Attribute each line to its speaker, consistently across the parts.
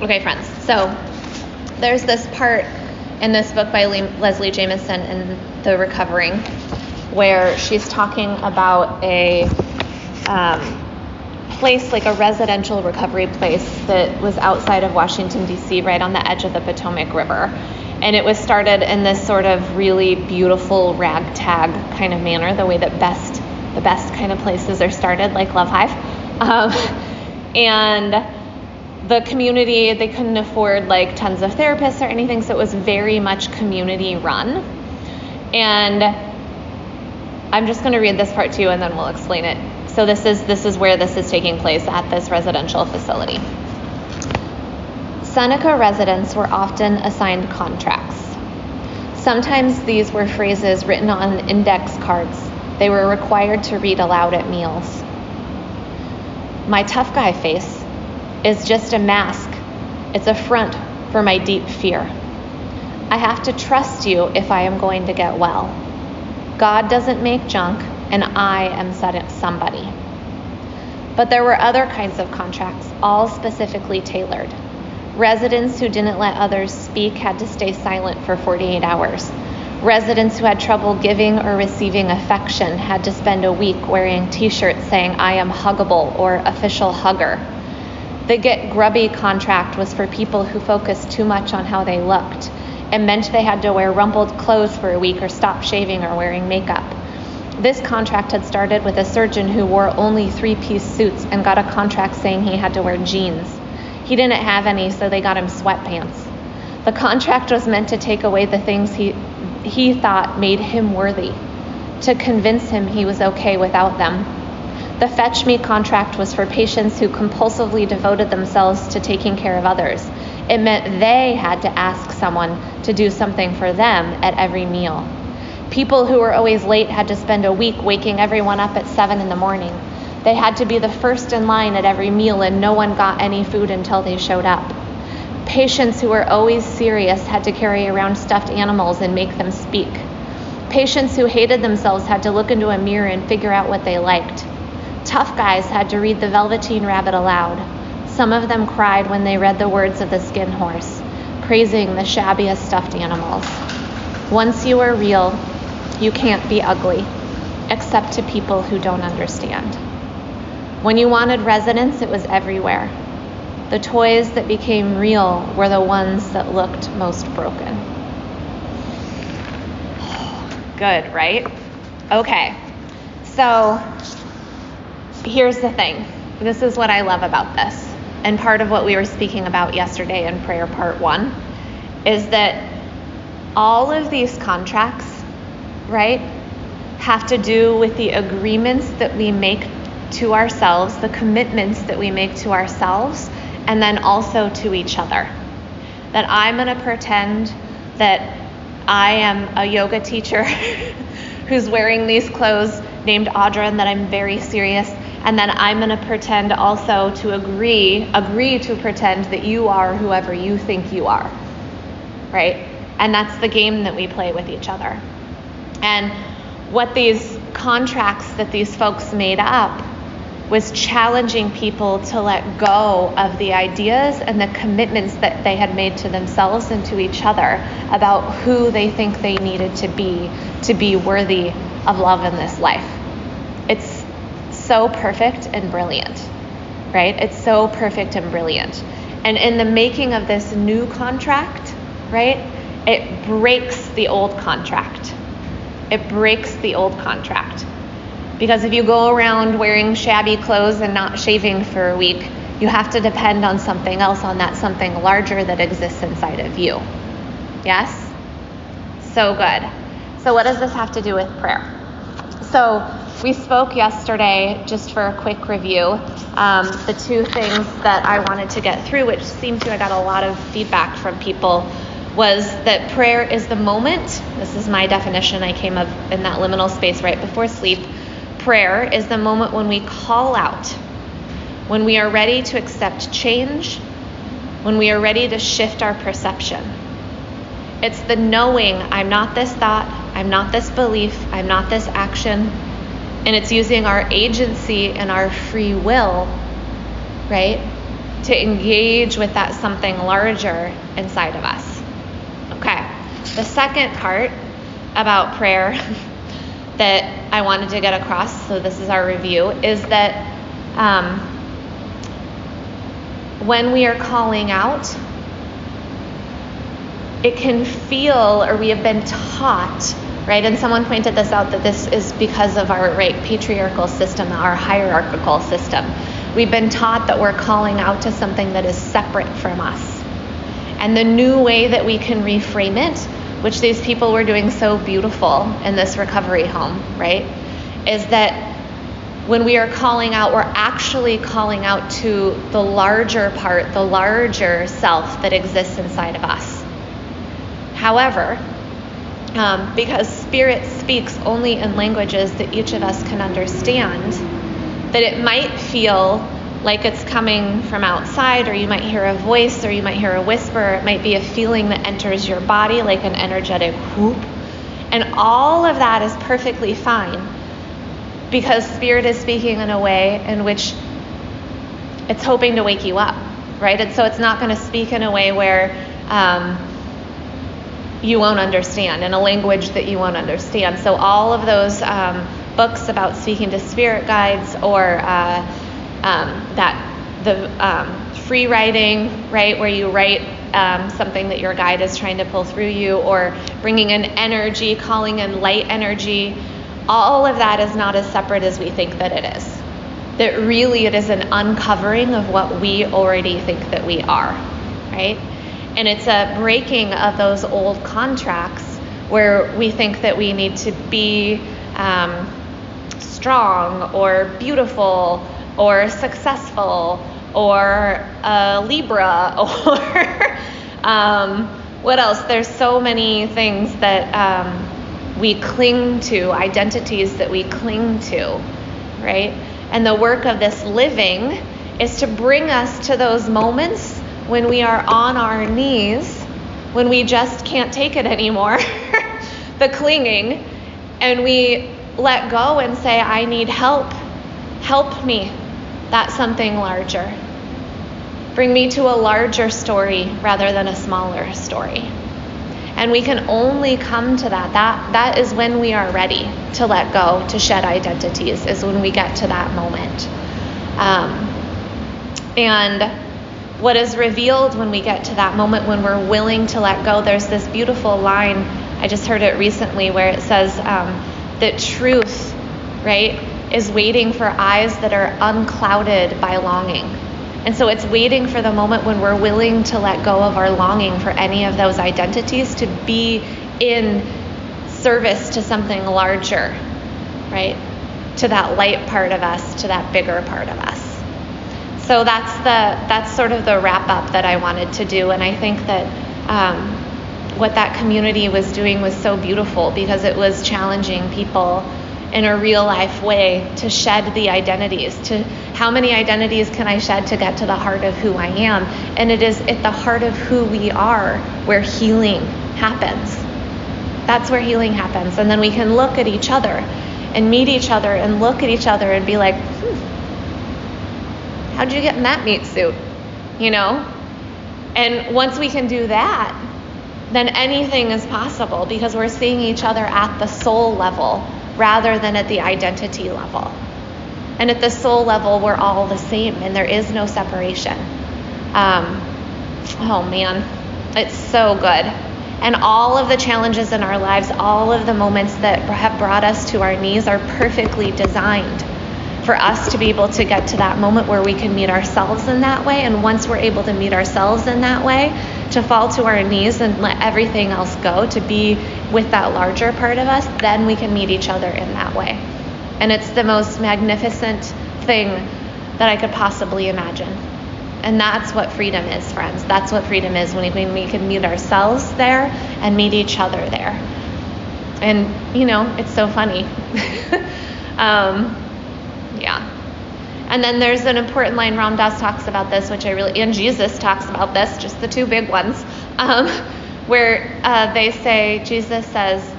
Speaker 1: Okay, friends. So there's this part in this book by Leslie Jamison in The Recovering where she's talking about a um, place, like a residential recovery place that was outside of Washington, D.C., right on the edge of the Potomac River. And it was started in this sort of really beautiful ragtag kind of manner, the way that best the best kind of places are started, like Love Hive. Um, and the community, they couldn't afford like tons of therapists or anything, so it was very much community run. And I'm just going to read this part to you and then we'll explain it. So this is this is where this is taking place at this residential facility. Seneca residents were often assigned contracts. Sometimes these were phrases written on index cards they were required to read aloud at meals. My tough guy face is just a mask, it's a front for my deep fear. I have to trust you if I am going to get well. God doesn't make junk, and I am somebody. But there were other kinds of contracts, all specifically tailored. Residents who didn't let others speak had to stay silent for 48 hours. Residents who had trouble giving or receiving affection had to spend a week wearing t shirts saying, I am huggable or official hugger. The Get Grubby contract was for people who focused too much on how they looked. and meant they had to wear rumpled clothes for a week or stop shaving or wearing makeup. This contract had started with a surgeon who wore only three piece suits and got a contract saying he had to wear jeans. He didn't have any, so they got him sweatpants. The contract was meant to take away the things he, he thought made him worthy, to convince him he was okay without them. The Fetch Me contract was for patients who compulsively devoted themselves to taking care of others. It meant they had to ask someone to do something for them at every meal. People who were always late had to spend a week waking everyone up at 7 in the morning. They had to be the first in line at every meal, and no one got any food until they showed up. Patients who were always serious had to carry around stuffed animals and make them speak. Patients who hated themselves had to look into a mirror and figure out what they liked. Tough guys had to read The Velveteen Rabbit aloud. Some of them cried when they read the words of the skin horse, praising the shabbiest stuffed animals. Once you are real, you can't be ugly, except to people who don't understand. When you wanted resonance, it was everywhere. The toys that became real were the ones that looked most broken. Good, right? Okay. So here's the thing this is what I love about this. And part of what we were speaking about yesterday in prayer part one is that all of these contracts, right, have to do with the agreements that we make to ourselves, the commitments that we make to ourselves, and then also to each other. That I'm going to pretend that I am a yoga teacher who's wearing these clothes named Audra and that I'm very serious and then I'm going to pretend also to agree, agree to pretend that you are whoever you think you are. Right? And that's the game that we play with each other. And what these contracts that these folks made up was challenging people to let go of the ideas and the commitments that they had made to themselves and to each other about who they think they needed to be to be worthy of love in this life. So perfect and brilliant, right? It's so perfect and brilliant. And in the making of this new contract, right, it breaks the old contract. It breaks the old contract. Because if you go around wearing shabby clothes and not shaving for a week, you have to depend on something else, on that something larger that exists inside of you. Yes? So good. So, what does this have to do with prayer? So, we spoke yesterday, just for a quick review, um, the two things that I wanted to get through, which seemed to have got a lot of feedback from people, was that prayer is the moment. This is my definition. I came up in that liminal space right before sleep. Prayer is the moment when we call out, when we are ready to accept change, when we are ready to shift our perception. It's the knowing I'm not this thought, I'm not this belief, I'm not this action, and it's using our agency and our free will, right, to engage with that something larger inside of us. Okay, the second part about prayer that I wanted to get across, so this is our review, is that um, when we are calling out, it can feel, or we have been taught, right? And someone pointed this out that this is because of our right patriarchal system, our hierarchical system. We've been taught that we're calling out to something that is separate from us. And the new way that we can reframe it, which these people were doing so beautiful in this recovery home, right, is that when we are calling out, we're actually calling out to the larger part, the larger self that exists inside of us. However, um, because Spirit speaks only in languages that each of us can understand, that it might feel like it's coming from outside, or you might hear a voice, or you might hear a whisper. It might be a feeling that enters your body like an energetic whoop. And all of that is perfectly fine because Spirit is speaking in a way in which it's hoping to wake you up, right? And so it's not going to speak in a way where um, you won't understand, in a language that you won't understand. So all of those um, books about speaking to spirit guides or uh, um, that the um, free writing, right, where you write um, something that your guide is trying to pull through you, or bringing in energy, calling in light energy, all of that is not as separate as we think that it is. That really it is an uncovering of what we already think that we are, right? And it's a breaking of those old contracts where we think that we need to be um, strong or beautiful or successful or a Libra or um, what else? There's so many things that um, we cling to, identities that we cling to, right? And the work of this living is to bring us to those moments when we are on our knees, when we just can't take it anymore, the clinging, and we let go and say, I need help. Help me. That's something larger. Bring me to a larger story rather than a smaller story. And we can only come to that. That that is when we are ready to let go, to shed identities, is when we get to that moment. Um, and what is revealed when we get to that moment when we're willing to let go, there's this beautiful line. I just heard it recently where it says, um, that truth, right, is waiting for eyes that are unclouded by longing. And so it's waiting for the moment when we're willing to let go of our longing for any of those identities to be in service to something larger, right? To that light part of us, to that bigger part of us. So that's the that's sort of the wrap up that I wanted to do, and I think that um, what that community was doing was so beautiful because it was challenging people in a real life way to shed the identities to how many identities can I shed to get to the heart of who I am? And it is at the heart of who we are where healing happens. That's where healing happens. And then we can look at each other and meet each other and look at each other and be like hmm, how'd you get in that meat suit you know and once we can do that then anything is possible because we're seeing each other at the soul level rather than at the identity level. And at the soul level, we're all the same and there is no separation. Um, oh man, it's so good. And all of the challenges in our lives, all of the moments that have brought us to our knees are perfectly designed for us to be able to get to that moment where we can meet ourselves in that way. And once we're able to meet ourselves in that way, to fall to our knees and let everything else go, to be with that larger part of us, then we can meet each other in that way. And it's the most magnificent thing that I could possibly imagine. And that's what freedom is, friends. That's what freedom is when we, can meet ourselves there and meet each other there. And, you know, it's so funny. um, yeah. And then there's an important line Ram Dass talks about this, which I really, and Jesus talks about this, just the two big ones, um, where uh, they say, Jesus says,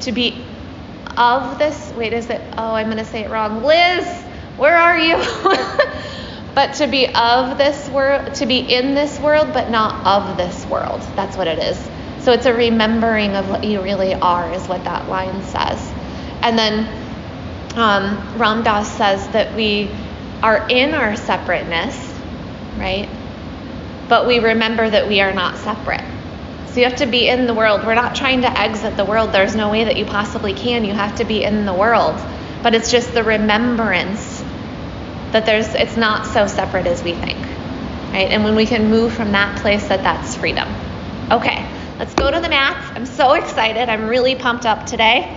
Speaker 1: to be of this, wait, is it, oh, I'm going to say it wrong. Liz, where are you? but to be of this world, to be in this world, but not of this world. That's what it is. So it's a remembering of what you really are, is what that line says. And then um, Ram Dass says that we are in our separateness, right? But we remember that we are not separate. So you have to be in the world. We're not trying to exit the world. There's no way that you possibly can. You have to be in the world. But it's just the remembrance that there's it's not so separate as we think. Right? And when we can move from that place that that's freedom. Okay. Let's go to the mats. I'm so excited. I'm really pumped up today.